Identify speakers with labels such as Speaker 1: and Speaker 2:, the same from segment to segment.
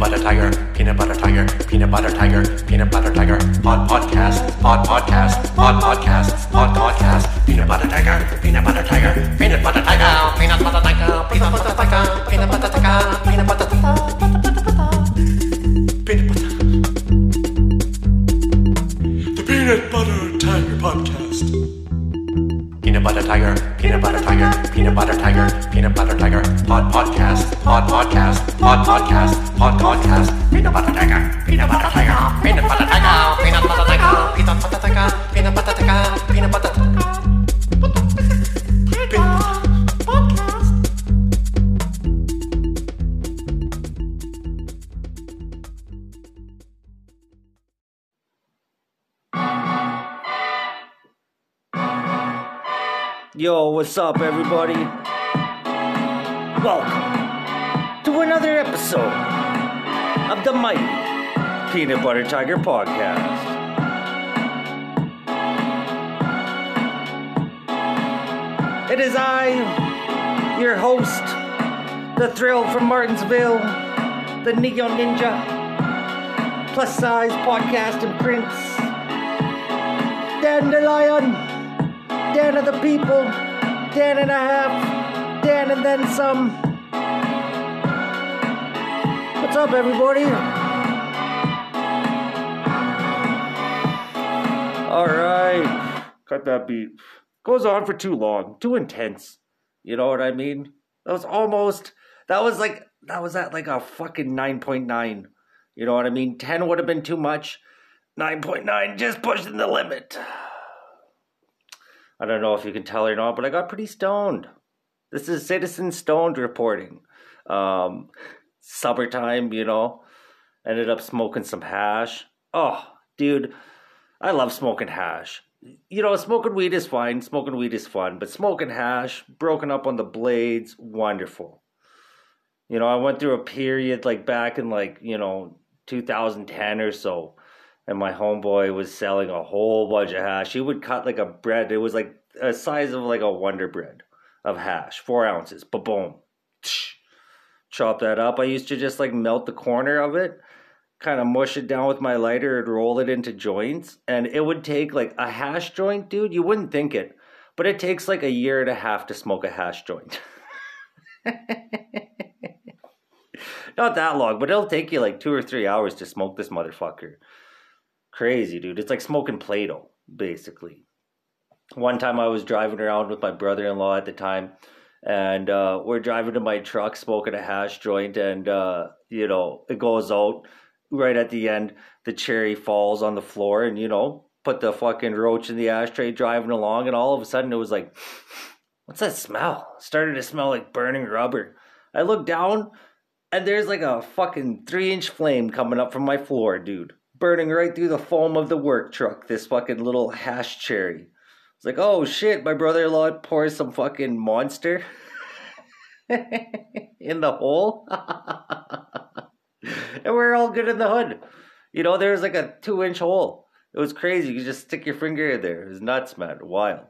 Speaker 1: butter tiger, peanut butter tiger, peanut butter tiger, peanut butter tiger, pod podcast, pod podcast, pod podcast, pod podcast, peanut butter tiger, peanut butter tiger, peanut butter tiger, peanut butter tiger, peanut butter tiger, peanut butter tiger, peanut butter tiger, Peanut butter tiger, peanut butter tiger, peanut butter tiger, peanut butter tiger, pod podcast, pod podcast, pod podcast, pod podcast, peanut butter tiger, peanut butter tiger, peanut butter tiger,
Speaker 2: what's up, everybody? Welcome to another episode of the Mighty Peanut Butter Tiger Podcast. It is I, your host, the thrill from Martinsville, the Neon Ninja, plus size podcast and prince, Dandelion. Dan of the people, Dan and a half, Dan and then some. What's up, everybody? All right, cut that beat. Goes on for too long, too intense. You know what I mean? That was almost. That was like that was at like a fucking nine point nine. You know what I mean? Ten would have been too much. Nine point nine just pushing the limit. I don't know if you can tell or not, but I got pretty stoned. This is Citizen Stoned reporting. Um, summertime, you know. Ended up smoking some hash. Oh, dude, I love smoking hash. You know, smoking weed is fine. Smoking weed is fun, but smoking hash, broken up on the blades, wonderful. You know, I went through a period like back in like, you know, 2010 or so and my homeboy was selling a whole bunch of hash. He would cut like a bread. It was like a size of like a Wonder Bread of hash, four ounces. But boom, chop that up. I used to just like melt the corner of it, kind of mush it down with my lighter and roll it into joints. And it would take like a hash joint, dude. You wouldn't think it, but it takes like a year and a half to smoke a hash joint. Not that long, but it'll take you like two or three hours to smoke this motherfucker crazy, dude. It's like smoking Play Doh, basically. One time I was driving around with my brother in law at the time, and uh, we're driving to my truck smoking a hash joint, and, uh, you know, it goes out right at the end. The cherry falls on the floor, and, you know, put the fucking roach in the ashtray driving along, and all of a sudden it was like, what's that smell? It started to smell like burning rubber. I look down, and there's like a fucking three inch flame coming up from my floor, dude burning right through the foam of the work truck, this fucking little hash cherry. It's like, oh shit, my brother in law pours some fucking monster in the hole. and we're all good in the hood. You know, there's like a two inch hole. It was crazy. You just stick your finger in there. It was nuts, man. Wild.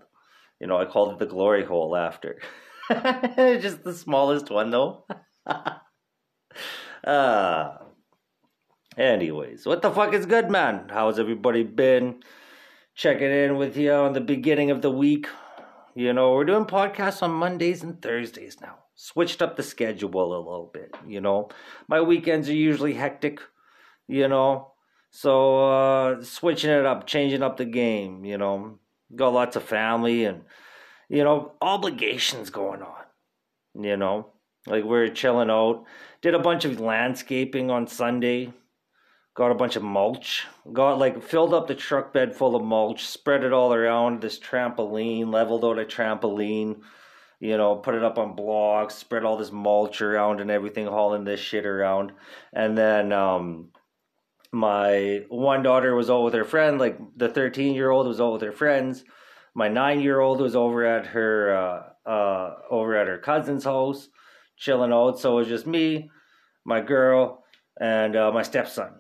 Speaker 2: You know, I called it the glory hole after. just the smallest one, though. Ah. uh, Anyways, what the fuck is good, man? How's everybody been? Checking in with you on the beginning of the week. You know, we're doing podcasts on Mondays and Thursdays now. Switched up the schedule a little bit, you know. My weekends are usually hectic, you know. So, uh, switching it up, changing up the game, you know. Got lots of family and, you know, obligations going on, you know. Like, we're chilling out. Did a bunch of landscaping on Sunday got a bunch of mulch got like filled up the truck bed full of mulch spread it all around this trampoline leveled out a trampoline you know put it up on blocks spread all this mulch around and everything hauling this shit around. And then um my one daughter was out with her friend like the 13 year old was out with her friends. My nine year old was over at her uh uh over at her cousin's house chilling out. So it was just me my girl and uh, my stepson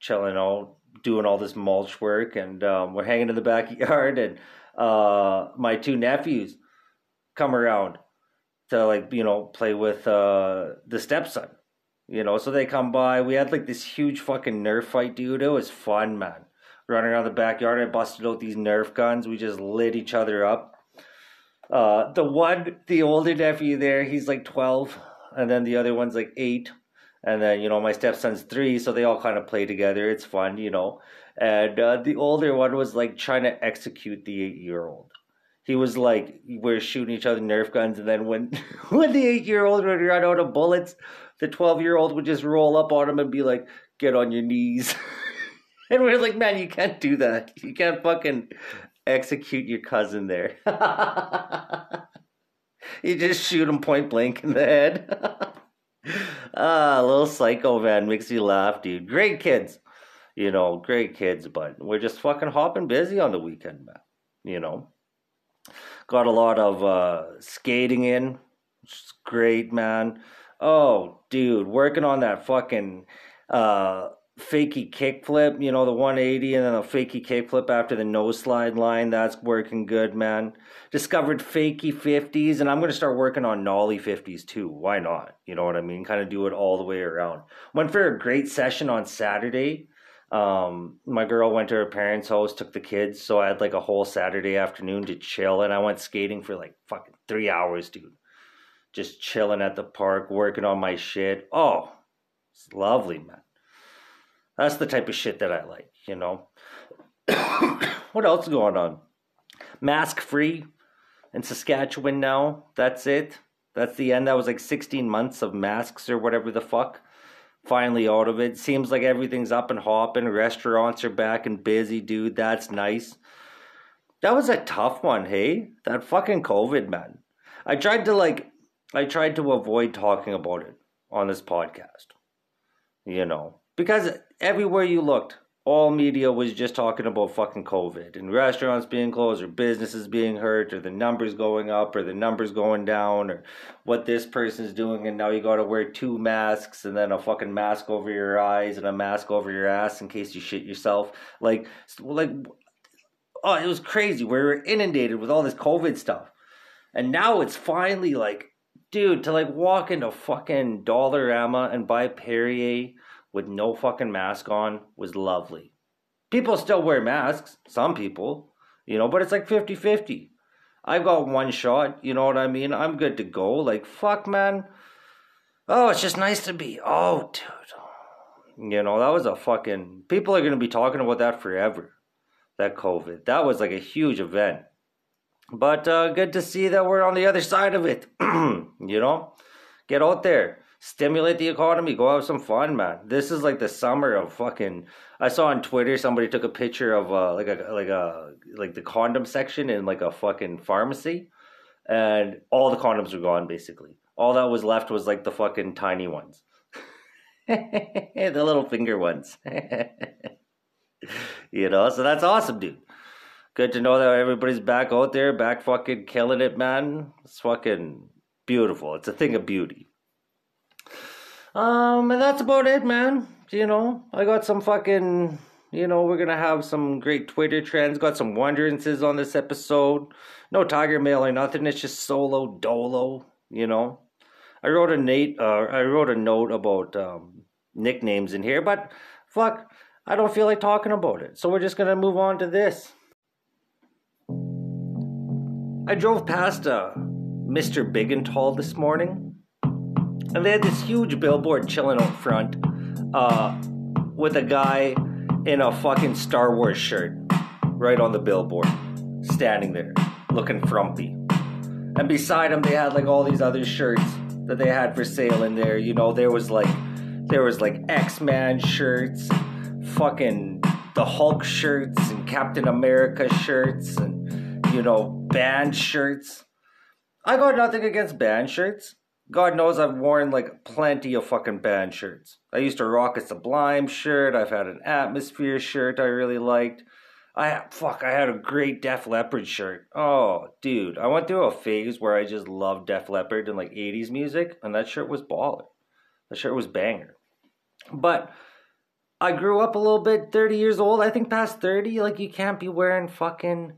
Speaker 2: chilling out, doing all this mulch work, and um, we're hanging in the backyard, and uh, my two nephews come around to like you know play with uh, the stepson, You know, so they come by. We had like this huge fucking Nerf fight, dude. It was fun, man. Running around the backyard, I busted out these Nerf guns. We just lit each other up. Uh, the one, the older nephew there, he's like 12, and then the other one's like 8. And then, you know, my stepson's 3, so they all kind of play together. It's fun, you know. And uh, the older one was like trying to execute the 8 year old he was like we're shooting each other nerf guns and then when when the eight year old would run out of bullets the 12 year old would just roll up on him and be like get on your knees. And we're like man you can't do that. You can't fucking execute your cousin there. You just shoot him point blank in the head ah little psycho man makes you laugh dude great kids you know great kids but we're just fucking hopping busy on the weekend man you know Got a lot of uh, skating in, is great, man. Oh, dude, working on that fucking uh, fakey kickflip, you know, the 180 and then a fakey kickflip after the nose slide line. That's working good, man. Discovered fakey 50s, and I'm going to start working on nollie 50s too. Why not? You know what I mean? Kind of do it all the way around. Went for a great session on Saturday um, my girl went to her parents' house, took the kids, so I had like a whole Saturday afternoon to chill, and I went skating for like fucking three hours, dude. Just chilling at the park, working on my shit. Oh, it's lovely, man. That's the type of shit that I like, you know. what else is going on? Mask free in Saskatchewan now. That's it. That's the end. That was like 16 months of masks or whatever the fuck finally out of it. Seems like everything's up and hopping. Restaurants are back and busy, dude. That's nice. That was a tough one, hey? That fucking COVID, man. I tried to like I tried to avoid talking about it on this podcast. You know, because everywhere you looked, all media was just talking about fucking COVID and restaurants being closed or businesses being hurt or the numbers going up or the numbers going down or what this person's doing and now you gotta wear two masks and then a fucking mask over your eyes and a mask over your ass in case you shit yourself. Like like oh it was crazy. We were inundated with all this COVID stuff. And now it's finally like dude, to like walk into fucking Dollarama and buy Perrier with no fucking mask on was lovely. People still wear masks, some people, you know, but it's like 50 50. I've got one shot, you know what I mean? I'm good to go. Like, fuck, man. Oh, it's just nice to be. Oh, dude. You know, that was a fucking. People are going to be talking about that forever. That COVID. That was like a huge event. But uh, good to see that we're on the other side of it. you know? Get out there stimulate the economy, go have some fun, man. This is like the summer of fucking. I saw on Twitter somebody took a picture of uh, like a like a like the condom section in like a fucking pharmacy, and all the condoms were gone basically. All that was left was like the fucking tiny ones, the little finger ones. you know, so that's awesome, dude. Good to know that everybody's back out there, back fucking killing it, man. It's fucking beautiful. It's a thing of beauty. Um, and that's about it, man. You know, I got some fucking, you know, we're gonna have some great Twitter trends. Got some wonderances on this episode. No Tiger Mail or nothing. It's just solo dolo. You know, I wrote a Nate. Uh, I wrote a note about um, nicknames in here, but fuck, I don't feel like talking about it. So we're just gonna move on to this. I drove past uh, Mr. Big and Tall this morning and they had this huge billboard chilling out front uh, with a guy in a fucking Star Wars shirt right on the billboard, standing there looking frumpy. And beside him, they had like all these other shirts that they had for sale in there. You know, there was like there was like X Man shirts, fucking the Hulk shirts, and Captain America shirts, and you know band shirts. I got nothing against band shirts. God knows I've worn like plenty of fucking band shirts. I used to rock a Sublime shirt. I've had an Atmosphere shirt I really liked. I fuck, I had a great Def Leppard shirt. Oh, dude, I went through a phase where I just loved Def Leppard and like 80s music, and that shirt was baller. That shirt was banger. But I grew up a little bit, 30 years old. I think past 30, like you can't be wearing fucking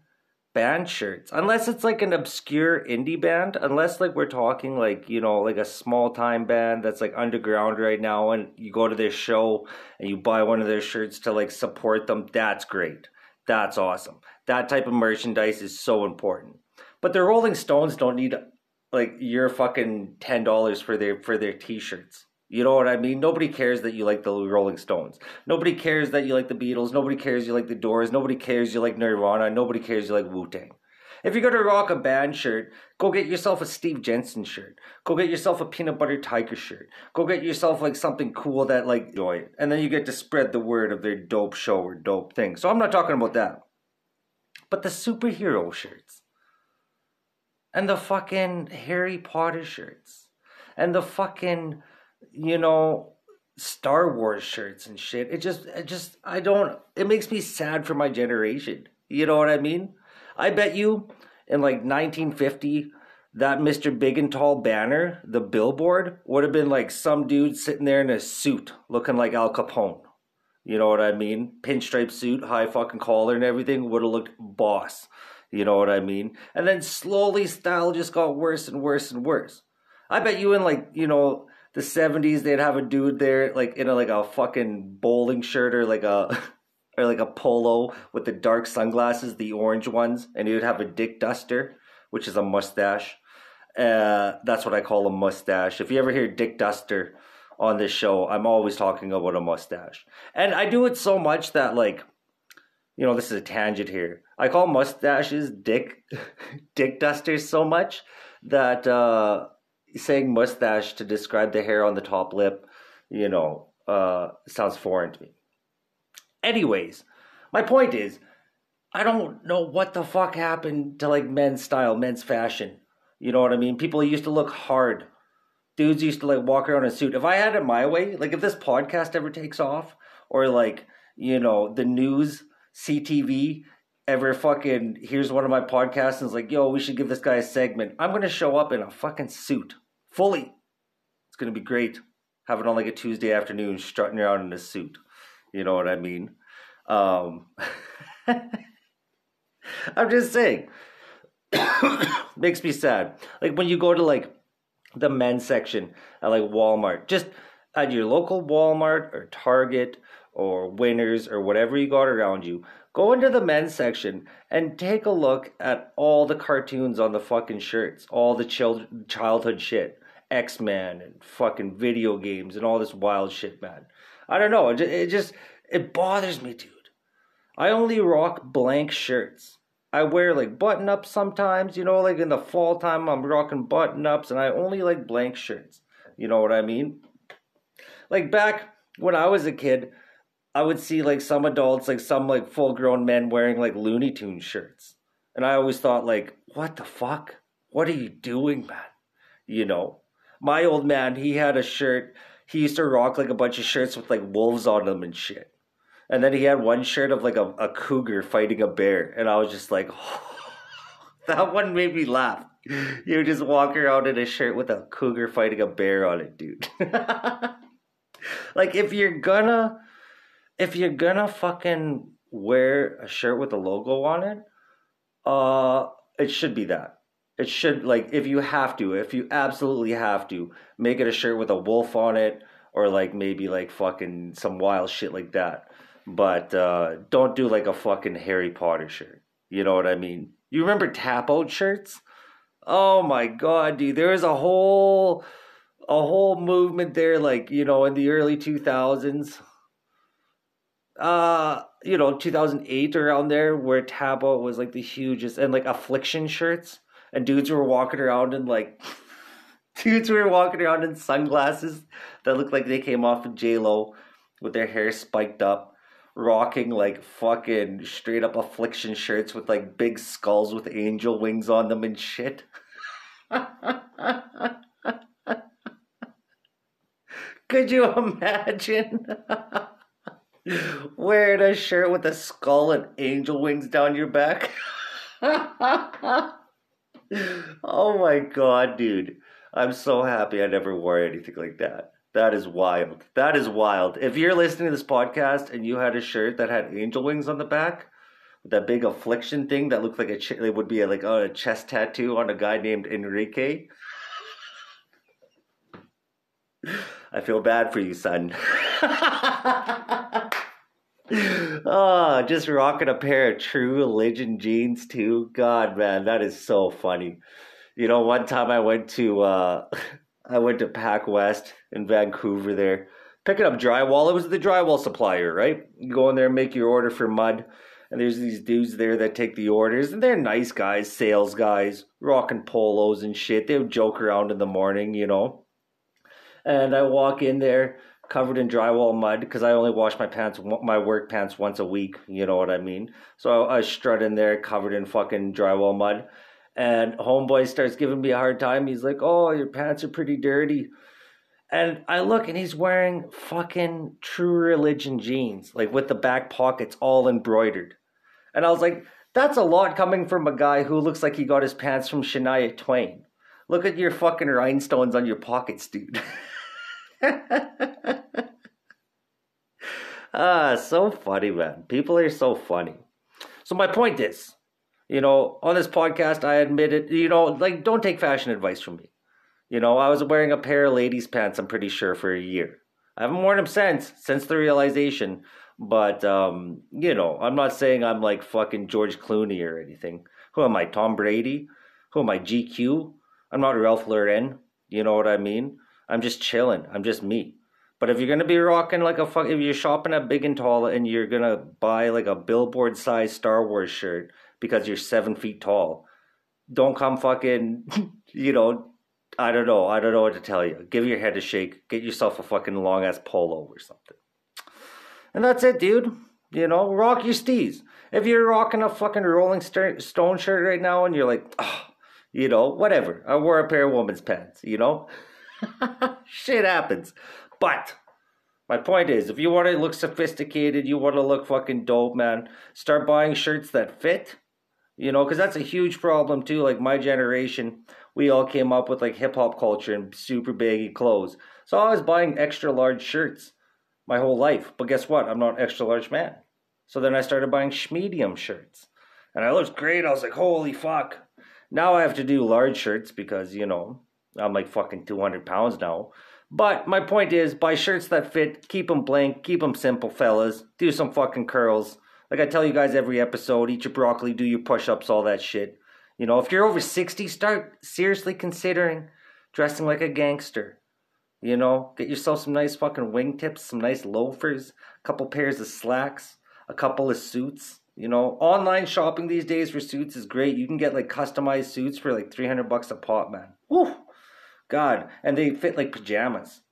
Speaker 2: band shirts unless it's like an obscure indie band unless like we're talking like you know like a small time band that's like underground right now and you go to their show and you buy one of their shirts to like support them that's great. That's awesome. That type of merchandise is so important. But the rolling stones don't need like your fucking ten dollars for their for their t-shirts you know what I mean? Nobody cares that you like the Rolling Stones. Nobody cares that you like the Beatles. Nobody cares you like the Doors. Nobody cares you like Nirvana. Nobody cares you like Wu Tang. If you're gonna rock a band shirt, go get yourself a Steve Jensen shirt. Go get yourself a Peanut Butter Tiger shirt. Go get yourself like something cool that like enjoy it. And then you get to spread the word of their dope show or dope thing. So I'm not talking about that. But the superhero shirts. And the fucking Harry Potter shirts. And the fucking you know, Star Wars shirts and shit. It just, it just, I don't, it makes me sad for my generation. You know what I mean? I bet you in like 1950, that Mr. Big and Tall banner, the billboard, would have been like some dude sitting there in a suit looking like Al Capone. You know what I mean? Pinstripe suit, high fucking collar and everything would have looked boss. You know what I mean? And then slowly style just got worse and worse and worse. I bet you in like, you know, the 70s they'd have a dude there like in a like a fucking bowling shirt or like a or like a polo with the dark sunglasses the orange ones and he would have a dick duster which is a mustache. Uh, that's what i call a mustache. If you ever hear dick duster on this show i'm always talking about a mustache. And i do it so much that like you know this is a tangent here. I call mustaches dick dick dusters so much that uh saying mustache to describe the hair on the top lip, you know, uh, sounds foreign to me. Anyways, my point is, I don't know what the fuck happened to like men's style, men's fashion. You know what I mean? People used to look hard. Dudes used to like walk around in a suit. If I had it my way, like if this podcast ever takes off, or like, you know, the news, CTV ever fucking here's one of my podcasts and is like, yo, we should give this guy a segment. I'm gonna show up in a fucking suit fully. It's going to be great. Have it on like a Tuesday afternoon, strutting around in a suit. You know what I mean? Um, I'm just saying. Makes me sad. Like when you go to like the men's section at like Walmart, just at your local Walmart or Target or Winners or whatever you got around you, go into the men's section and take a look at all the cartoons on the fucking shirts, all the child- childhood shit. X Men and fucking video games and all this wild shit, man. I don't know. It just, it bothers me, dude. I only rock blank shirts. I wear like button ups sometimes, you know, like in the fall time I'm rocking button ups and I only like blank shirts. You know what I mean? Like back when I was a kid, I would see like some adults, like some like full grown men wearing like Looney Tunes shirts. And I always thought like, what the fuck? What are you doing, man? You know? My old man, he had a shirt. He used to rock like a bunch of shirts with like wolves on them and shit. And then he had one shirt of like a, a cougar fighting a bear. And I was just like, oh, that one made me laugh. You just walk around in a shirt with a cougar fighting a bear on it, dude. like if you're gonna if you're gonna fucking wear a shirt with a logo on it, uh it should be that. It should like if you have to, if you absolutely have to, make it a shirt with a wolf on it or like maybe like fucking some wild shit like that. But uh don't do like a fucking Harry Potter shirt. You know what I mean? You remember tap out shirts? Oh my god, dude, there was a whole a whole movement there like, you know, in the early 2000s. Uh, you know, 2008 around there where tap out was like the hugest and like affliction shirts and dudes were walking around in like dudes were walking around in sunglasses that looked like they came off of J Lo with their hair spiked up, rocking like fucking straight up affliction shirts with like big skulls with angel wings on them and shit. Could you imagine? Wearing a shirt with a skull and angel wings down your back? Oh my god, dude. I'm so happy I never wore anything like that. That is wild. That is wild. If you're listening to this podcast and you had a shirt that had angel wings on the back, that big affliction thing that looked like a ch- it would be a, like a chest tattoo on a guy named Enrique. I feel bad for you, son. oh, just rocking a pair of true religion jeans too. God, man, that is so funny. You know, one time I went to uh I went to Pack West in Vancouver there, picking up drywall. It was the drywall supplier, right? You go in there and make your order for mud. And there's these dudes there that take the orders, and they're nice guys, sales guys, rocking polos and shit. They would joke around in the morning, you know. And I walk in there covered in drywall mud because I only wash my pants, my work pants once a week. You know what I mean? So I, I strut in there covered in fucking drywall mud. And homeboy starts giving me a hard time. He's like, "Oh, your pants are pretty dirty." And I look and he's wearing fucking true religion jeans, like with the back pockets all embroidered. And I was like, that's a lot coming from a guy who looks like he got his pants from Shania Twain. Look at your fucking rhinestones on your pockets, dude. ah, so funny, man. People are so funny. So my point is, you know, on this podcast, I admitted, you know, like don't take fashion advice from me. You know, I was wearing a pair of ladies' pants, I'm pretty sure, for a year. I haven't worn them since, since the realization. But um, you know, I'm not saying I'm like fucking George Clooney or anything. Who am I? Tom Brady? Who am I? GQ? I'm not Ralph Lauren. You know what I mean? I'm just chilling. I'm just me. But if you're gonna be rocking like a fuck, if you're shopping at Big and Tall and you're gonna buy like a billboard size Star Wars shirt because you're seven feet tall, don't come fucking, you know, I don't know. I don't know what to tell you. Give your head a shake. Get yourself a fucking long ass polo or something. And that's it, dude. You know, rock your steez. If you're rocking a fucking Rolling Stone shirt right now and you're like, oh, you know, whatever. I wore a pair of woman's pants, you know? Shit happens. But my point is, if you want to look sophisticated, you want to look fucking dope, man, start buying shirts that fit. You know, because that's a huge problem too. Like my generation, we all came up with like hip hop culture and super baggy clothes. So I was buying extra large shirts my whole life. But guess what? I'm not an extra large man. So then I started buying medium shirts. And I looked great. I was like, holy fuck. Now I have to do large shirts because, you know, I'm like fucking 200 pounds now. But my point is, buy shirts that fit, keep them blank, keep them simple, fellas. Do some fucking curls. Like I tell you guys every episode, eat your broccoli, do your push ups, all that shit. You know, if you're over 60, start seriously considering dressing like a gangster. You know, get yourself some nice fucking wingtips, some nice loafers, a couple pairs of slacks, a couple of suits. You know, online shopping these days for suits is great. You can get like customized suits for like 300 bucks a pop, man. Woo! God, and they fit like pajamas.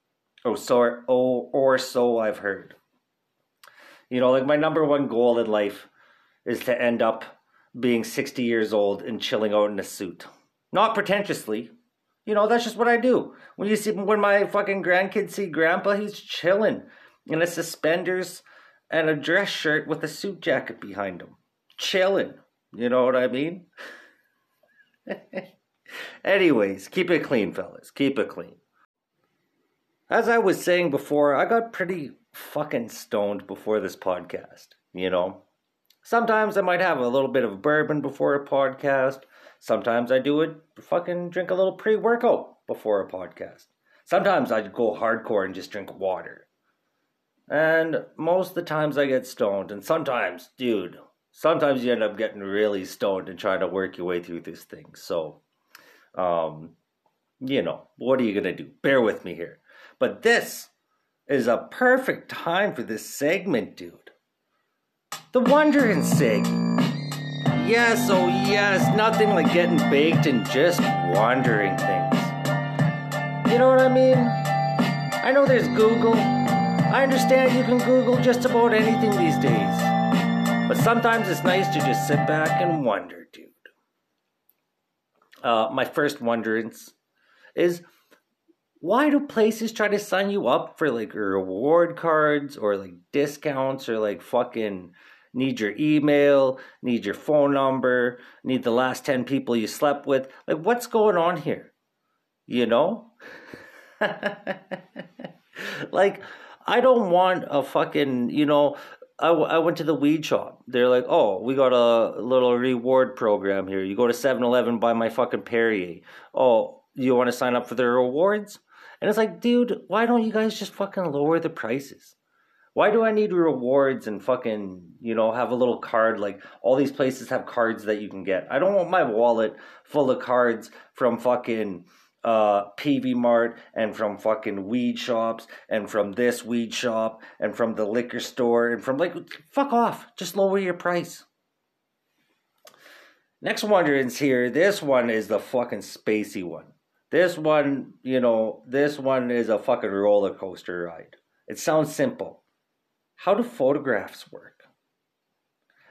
Speaker 2: Oh, so oh, or so I've heard. You know, like my number one goal in life is to end up being 60 years old and chilling out in a suit. Not pretentiously, you know, that's just what I do. When you see when my fucking grandkids see grandpa, he's chilling in a suspenders and a dress shirt with a suit jacket behind him. Chilling. You know what I mean? Anyways, keep it clean, fellas. Keep it clean. As I was saying before, I got pretty fucking stoned before this podcast, you know? Sometimes I might have a little bit of bourbon before a podcast. Sometimes I do it, fucking drink a little pre workout before a podcast. Sometimes I go hardcore and just drink water. And most of the times I get stoned. And sometimes, dude, sometimes you end up getting really stoned and trying to work your way through this thing. So, um, you know, what are you going to do? Bear with me here. But this is a perfect time for this segment, dude. The Wondering segment. Yes, oh yes, nothing like getting baked and just wondering things. You know what I mean? I know there's Google. I understand you can Google just about anything these days. But sometimes it's nice to just sit back and wonder, dude. Uh, my first wonderance is why do places try to sign you up for like reward cards or like discounts or like fucking need your email, need your phone number, need the last 10 people you slept with. Like, what's going on here? You know? like, I don't want a fucking, you know, I, w- I went to the weed shop. They're like, oh, we got a little reward program here. You go to 7 Eleven, buy my fucking Perrier. Oh, you want to sign up for the rewards? And it's like, dude, why don't you guys just fucking lower the prices? Why do I need rewards and fucking, you know, have a little card? Like, all these places have cards that you can get. I don't want my wallet full of cards from fucking uh PV Mart and from fucking weed shops and from this weed shop and from the liquor store and from like fuck off. Just lower your price. Next wonder is here. This one is the fucking spacey one. This one, you know, this one is a fucking roller coaster ride. It sounds simple. How do photographs work?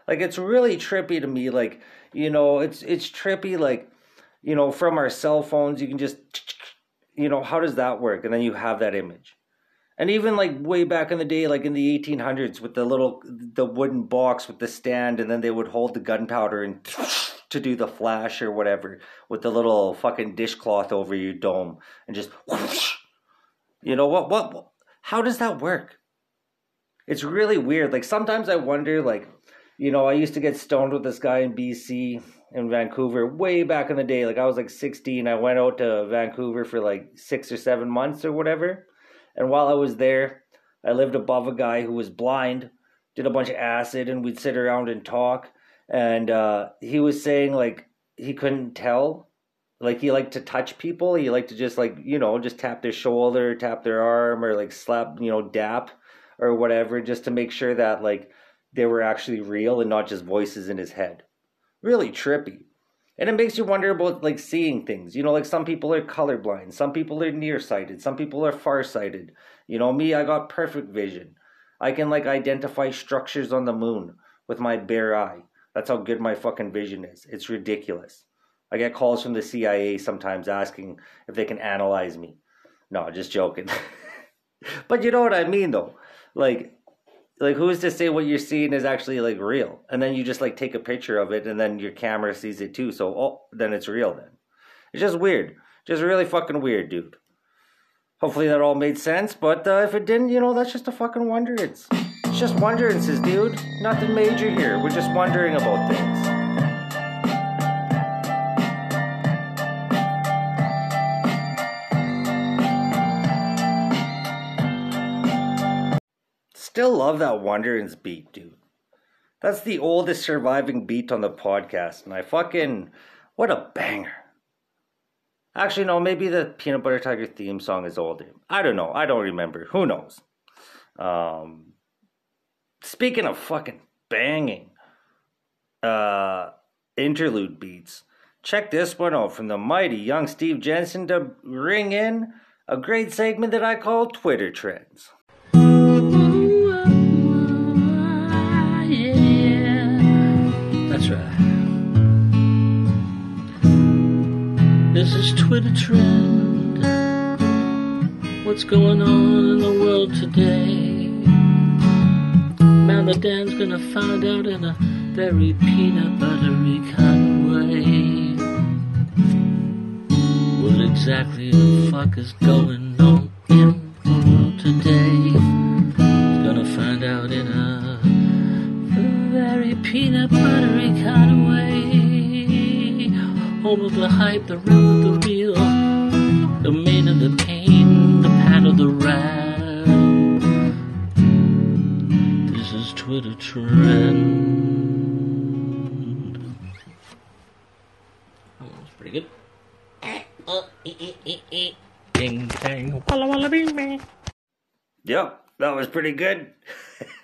Speaker 2: Like it's really trippy to me. Like, you know, it's it's trippy like you know, from our cell phones, you can just, you know, how does that work? And then you have that image. And even like way back in the day, like in the 1800s, with the little, the wooden box with the stand, and then they would hold the gunpowder and to do the flash or whatever with the little fucking dishcloth over your dome and just, you know, what, what, how does that work? It's really weird. Like sometimes I wonder, like, you know, I used to get stoned with this guy in BC in Vancouver way back in the day. Like I was like 16. I went out to Vancouver for like six or seven months or whatever. And while I was there, I lived above a guy who was blind, did a bunch of acid, and we'd sit around and talk. And uh, he was saying like he couldn't tell. Like he liked to touch people. He liked to just like, you know, just tap their shoulder, tap their arm, or like slap, you know, dap or whatever, just to make sure that like they were actually real and not just voices in his head really trippy. And it makes you wonder about like seeing things. You know, like some people are colorblind, some people are nearsighted, some people are farsighted. You know, me, I got perfect vision. I can like identify structures on the moon with my bare eye. That's how good my fucking vision is. It's ridiculous. I get calls from the CIA sometimes asking if they can analyze me. No, just joking. but you know what I mean though. Like like who's to say what you're seeing is actually like real? And then you just like take a picture of it and then your camera sees it too so oh then it's real then. It's just weird. Just really fucking weird dude. Hopefully that all made sense but uh, if it didn't you know that's just a fucking wonder it's it's just wonderances dude. Nothing major here. We're just wondering about things love that Wonderins beat, dude. That's the oldest surviving beat on the podcast, and I fucking what a banger. Actually, no, maybe the Peanut Butter Tiger theme song is older. I don't know. I don't remember. Who knows? Um, speaking of fucking banging uh, interlude beats, check this one out from the mighty young Steve Jensen to ring in a great segment that I call Twitter Trends.
Speaker 3: Twitter trend. What's going on in the world today? Mount Dan's gonna find out in a very peanut buttery kind of way. What exactly the fuck is going on in the world today? He's gonna find out in a very peanut buttery kind of way home of the hype, the realm the real, trend. Oh, that's pretty good. Ding dang, walla walla bing bang.
Speaker 2: Yep, that was pretty good.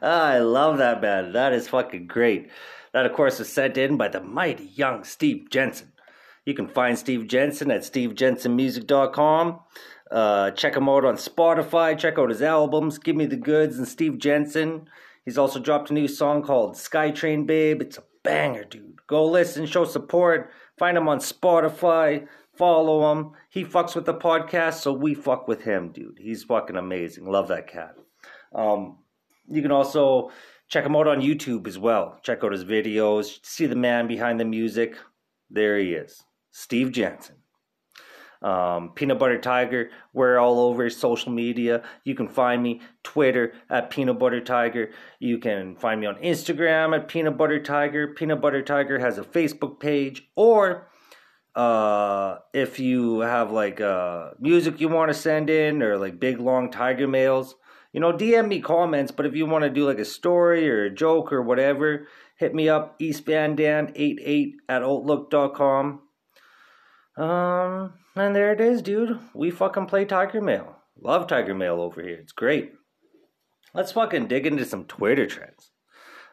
Speaker 2: I love that man. That is fucking great. That, of course, was sent in by the mighty young Steve Jensen. You can find Steve Jensen at stevejensenmusic.com. Uh, check him out on Spotify. Check out his albums, Give Me the Goods and Steve Jensen. He's also dropped a new song called Skytrain Babe. It's a banger, dude. Go listen, show support. Find him on Spotify. Follow him. He fucks with the podcast, so we fuck with him, dude. He's fucking amazing. Love that cat. Um, you can also Check him out on YouTube as well. Check out his videos. See the man behind the music. There he is, Steve Jensen. Um, Peanut Butter Tiger, we're all over social media. You can find me Twitter at Peanut Butter Tiger. You can find me on Instagram at Peanut Butter Tiger. Peanut Butter Tiger has a Facebook page, or uh, if you have like uh, music you want to send in or like big long tiger mails, you know, DM me comments. But if you want to do like a story or a joke or whatever, hit me up eastvandan88 at outlook.com. Um, and there it is, dude. We fucking play Tiger Mail. Love Tiger Mail over here. It's great. Let's fucking dig into some Twitter trends.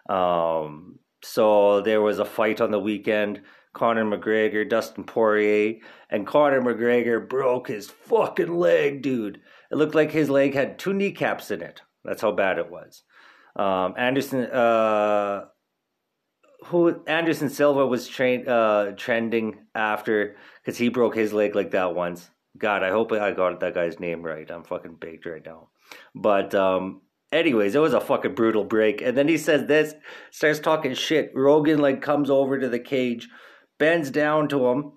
Speaker 2: Um, so there was a fight on the weekend. Conor McGregor, Dustin Poirier, and Conor McGregor broke his fucking leg, dude. It looked like his leg had two kneecaps in it. That's how bad it was. Um, Anderson, uh, who Anderson Silva was train, uh, trending after because he broke his leg like that once. God, I hope I got that guy's name right. I'm fucking baked right now. But um, anyways, it was a fucking brutal break. And then he says this, starts talking shit. Rogan like comes over to the cage, bends down to him.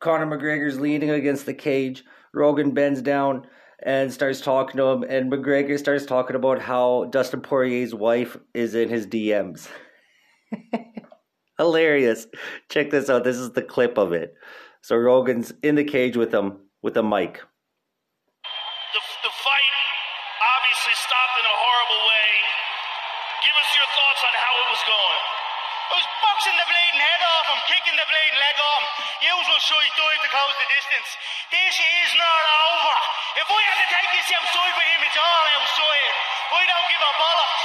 Speaker 2: Conor McGregor's leaning against the cage. Rogan bends down and starts talking to him, and McGregor starts talking about how Dustin Poirier's wife is in his DMs. Hilarious. Check this out. This is the clip of it. So Rogan's in the cage with him with a mic.
Speaker 4: The, the fight obviously stopped in a horrible way. Give us your thoughts on how it was going.
Speaker 5: I was boxing the bleeding head off him, kicking the bleeding leg off him. Usual shite dive to close the distance. This is not over. If we had to take this outside with him, it's all outside. I don't give a bollocks.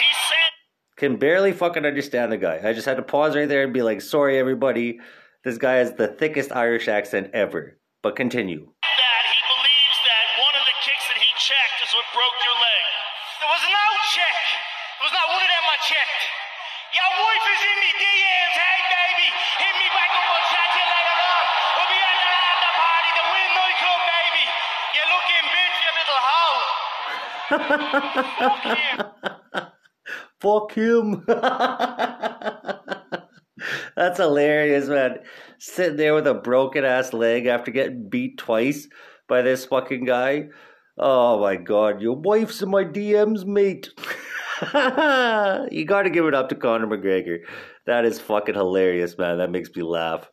Speaker 4: He said
Speaker 2: Can barely fucking understand the guy. I just had to pause right there and be like, sorry everybody. This guy has the thickest Irish accent ever. But continue.
Speaker 4: that he believes that one of the kicks that he checked is what broke your leg.
Speaker 5: There was no check. There was not one of them I checked. Your wife is in me DMs. Hey, baby, hit me back up. I'll chat you later on. We'll be at the after party, the Wynn nightclub, baby. You looking bitch, you little hoe. Fuck him.
Speaker 2: Fuck him. That's hilarious, man. Sitting there with a broken ass leg after getting beat twice by this fucking guy. Oh my god, your wife's in my DMs, mate. you gotta give it up to Conor McGregor. That is fucking hilarious, man. That makes me laugh.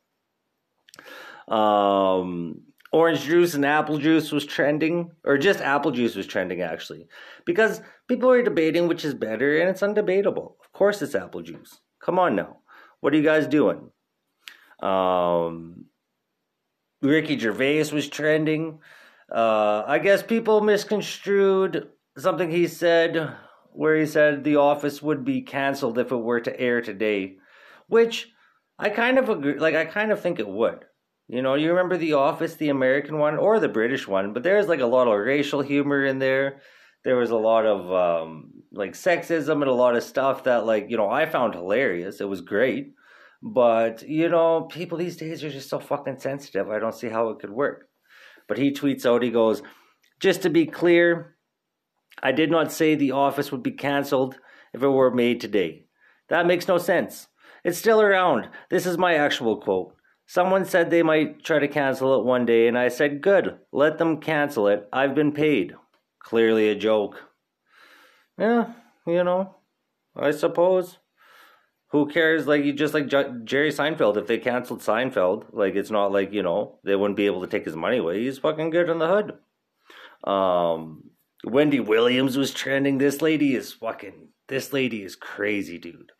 Speaker 2: Um, orange juice and apple juice was trending, or just apple juice was trending actually, because people are debating which is better, and it's undebatable. Of course, it's apple juice. Come on now, what are you guys doing? Um, Ricky Gervais was trending. Uh, I guess people misconstrued something he said, where he said The Office would be canceled if it were to air today, which I kind of agree. Like I kind of think it would. You know, you remember The Office, the American one or the British one, but there's like a lot of racial humor in there. There was a lot of um, like sexism and a lot of stuff that, like, you know, I found hilarious. It was great. But, you know, people these days are just so fucking sensitive. I don't see how it could work. But he tweets out, he goes, just to be clear, I did not say The Office would be cancelled if it were made today. That makes no sense. It's still around. This is my actual quote. Someone said they might try to cancel it one day, and I said, Good, let them cancel it. I've been paid. Clearly a joke. Yeah, you know, I suppose. Who cares? Like, you just like J- Jerry Seinfeld. If they canceled Seinfeld, like, it's not like, you know, they wouldn't be able to take his money away. He's fucking good in the hood. Um, Wendy Williams was trending. This lady is fucking, this lady is crazy, dude.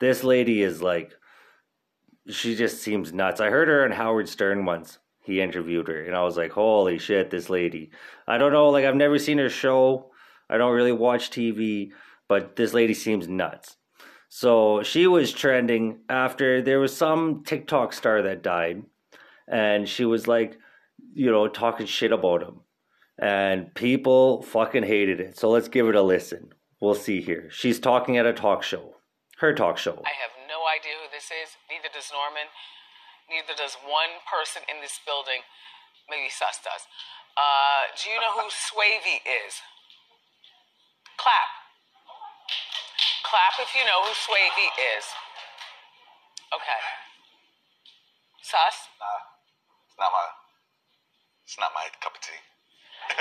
Speaker 2: This lady is like, she just seems nuts. I heard her on Howard Stern once. He interviewed her, and I was like, holy shit, this lady. I don't know, like, I've never seen her show. I don't really watch TV, but this lady seems nuts. So she was trending after there was some TikTok star that died, and she was like, you know, talking shit about him. And people fucking hated it. So let's give it a listen. We'll see here. She's talking at a talk show. Her talk show.
Speaker 6: I have idea who this is. Neither does Norman. Neither does one person in this building. Maybe Sus does. Uh, do you know who Swavy is? Clap. Clap if you know who Swavy is. Okay. Sus?
Speaker 7: Nah, it's not my, It's not my cup of tea.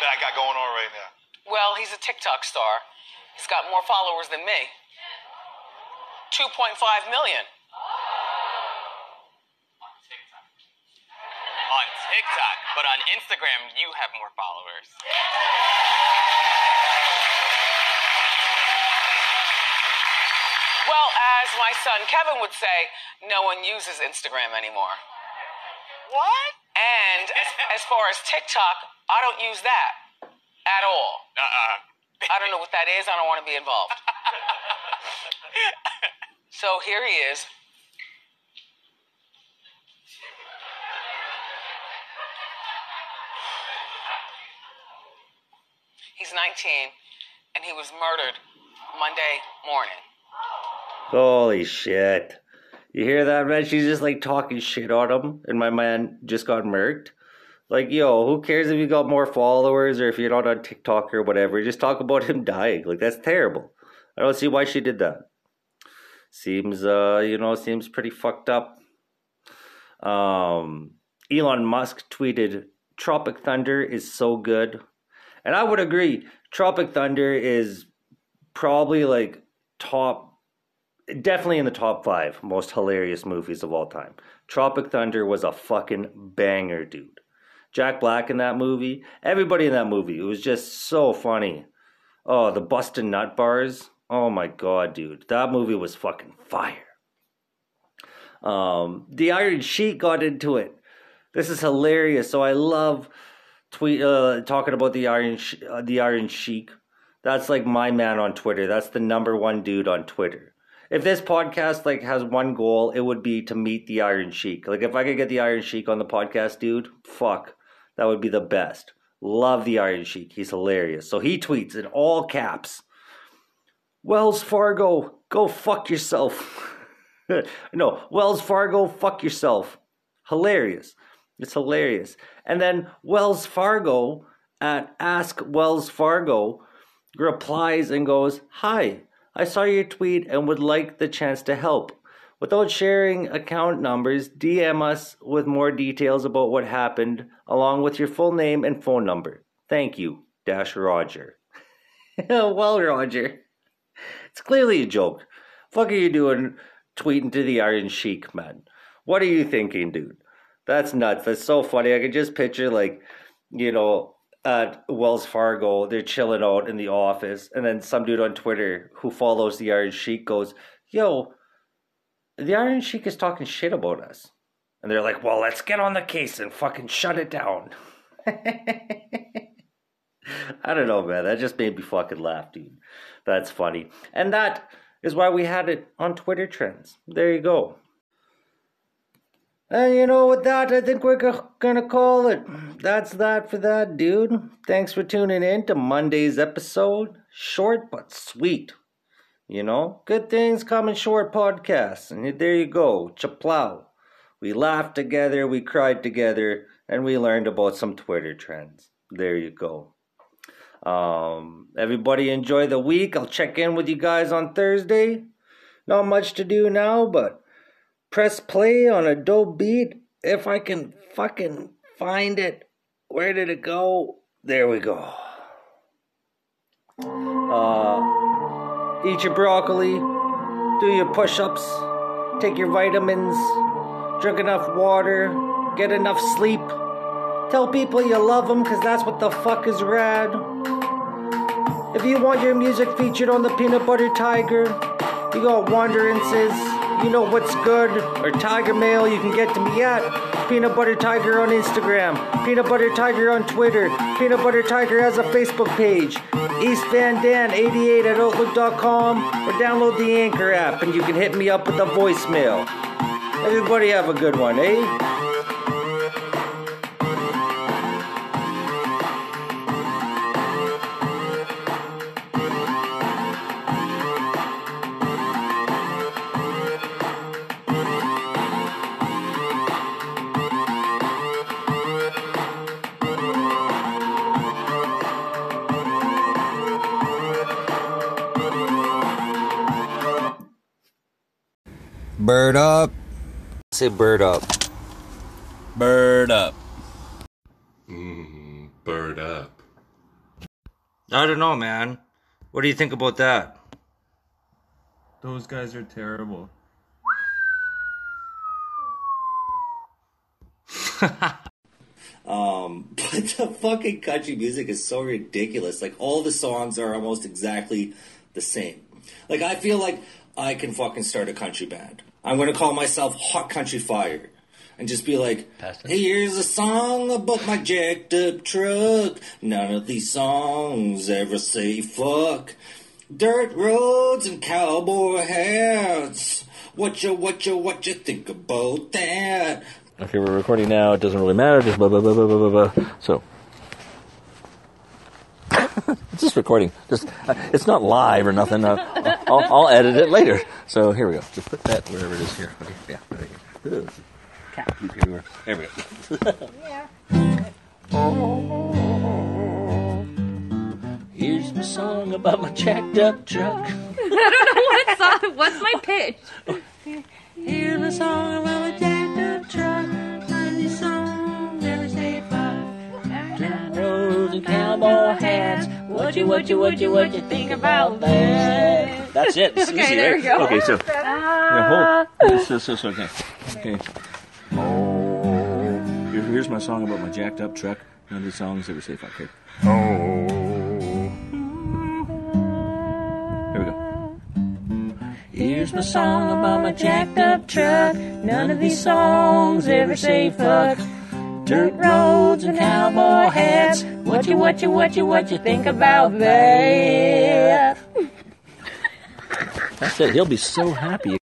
Speaker 7: that I got going on right now.
Speaker 6: Well, he's a TikTok star. He's got more followers than me. 2.5 million.
Speaker 8: On TikTok, but on Instagram, you have more followers.
Speaker 6: Well, as my son Kevin would say, no one uses Instagram anymore.
Speaker 8: What?
Speaker 6: And as, as far as TikTok, I don't use that at all.
Speaker 8: Uh-uh.
Speaker 6: I don't know what that is. I don't want to be involved. so here he is. He's 19 and he was murdered Monday morning.
Speaker 2: Holy shit. You hear that, man? She's just like talking shit on him, and my man just got murked. Like, yo, who cares if you got more followers or if you're not on TikTok or whatever? Just talk about him dying. Like, that's terrible. I don't see why she did that. Seems, uh, you know, seems pretty fucked up. Um, Elon Musk tweeted, Tropic Thunder is so good. And I would agree. Tropic Thunder is probably like top definitely in the top five most hilarious movies of all time. Tropic Thunder was a fucking banger, dude. Jack Black in that movie, everybody in that movie, it was just so funny. Oh, the busted nut bars. Oh my god, dude, that movie was fucking fire. Um, the Iron Sheik got into it. This is hilarious. So I love tweet uh, talking about the Iron uh, the Iron Sheik. That's like my man on Twitter. That's the number one dude on Twitter if this podcast like has one goal, it would be to meet the Iron Sheik. Like if I could get the Iron Sheik on the podcast, dude, fuck, that would be the best. Love the Iron Sheik. He's hilarious. So he tweets in all caps. Wells Fargo, go fuck yourself. no, Wells Fargo, fuck yourself. Hilarious. It's hilarious. And then Wells Fargo at Ask Wells Fargo replies and goes, Hi, I saw your tweet and would like the chance to help. Without sharing account numbers, DM us with more details about what happened, along with your full name and phone number. Thank you, Dash Roger. well, Roger, it's clearly a joke. Fuck are you doing tweeting to the Iron Sheik, man? What are you thinking, dude? That's nuts. That's so funny. I could just picture, like, you know, at Wells Fargo, they're chilling out in the office, and then some dude on Twitter who follows the Iron Sheik goes, "Yo, the Iron Sheik is talking shit about us," and they're like, "Well, let's get on the case and fucking shut it down." I don't know, man. That just made me fucking laugh, dude. That's funny, and that is why we had it on Twitter trends. There you go. And you know, with that, I think we're gonna call it. That's that for that, dude. Thanks for tuning in to Monday's episode. Short but sweet. You know, good things come in short podcasts. And there you go, chaplow. We laughed together, we cried together, and we learned about some Twitter trends. There you go. Um, everybody enjoy the week. I'll check in with you guys on Thursday. Not much to do now, but press play on a dope beat if I can fucking find it. Where did it go? There we go. Uh, eat your broccoli, do your push ups, take your vitamins, drink enough water, get enough sleep. Tell people you love them because that's what the fuck is rad. If you want your music featured on the Peanut Butter Tiger, you got Wanderances, you know what's good, or Tiger Mail, you can get to me at Peanut Butter Tiger on Instagram, Peanut Butter Tiger on Twitter, Peanut Butter Tiger has a Facebook page, East Van Dan 88 at Outlook.com, or download the Anchor app and you can hit me up with a voicemail. Everybody have a good one, eh?
Speaker 9: Bird up.
Speaker 2: Say bird up.
Speaker 9: Bird up.
Speaker 10: Bird up.
Speaker 11: I don't know, man. What do you think about that?
Speaker 12: Those guys are terrible.
Speaker 2: Um, but the fucking country music is so ridiculous. Like all the songs are almost exactly the same. Like I feel like I can fucking start a country band. I'm gonna call myself Hot Country Fire. And just be like, here's a song about my jacked up truck. None of these songs ever say fuck. Dirt roads and cowboy hats. What you, what you, what you think about that?
Speaker 3: Okay, we're recording now. It doesn't really matter. Just blah blah blah blah blah blah. blah. So it's just recording. Just uh, it's not live or nothing. Uh, I'll, I'll edit it later. So here we go. Just put that wherever it is here. Okay, yeah, there you go. Cat poop everywhere. There we go. Here's my song about my jacked up truck.
Speaker 13: I don't know what song. What's my pitch?
Speaker 3: Here's my song about my jacked up truck. Ninety songs, never say fuck. Down roads and cowboy hats. What you, what you, what you, what you think about that? That's it. It's
Speaker 13: Okay,
Speaker 3: easy,
Speaker 13: there
Speaker 3: right?
Speaker 13: we go.
Speaker 3: Okay, so
Speaker 13: Ah.
Speaker 3: yeah, hold. So, so, so, okay. Okay. Oh, here, here's my song about my jacked up truck. None of the songs ever say fuck. Okay. Oh. Here we go. Here's my song about my jacked up truck. None of these songs ever say fuck. Dirt roads and cowboy hats. What you, what you, what you, what you think about that? That's it. He'll be so happy.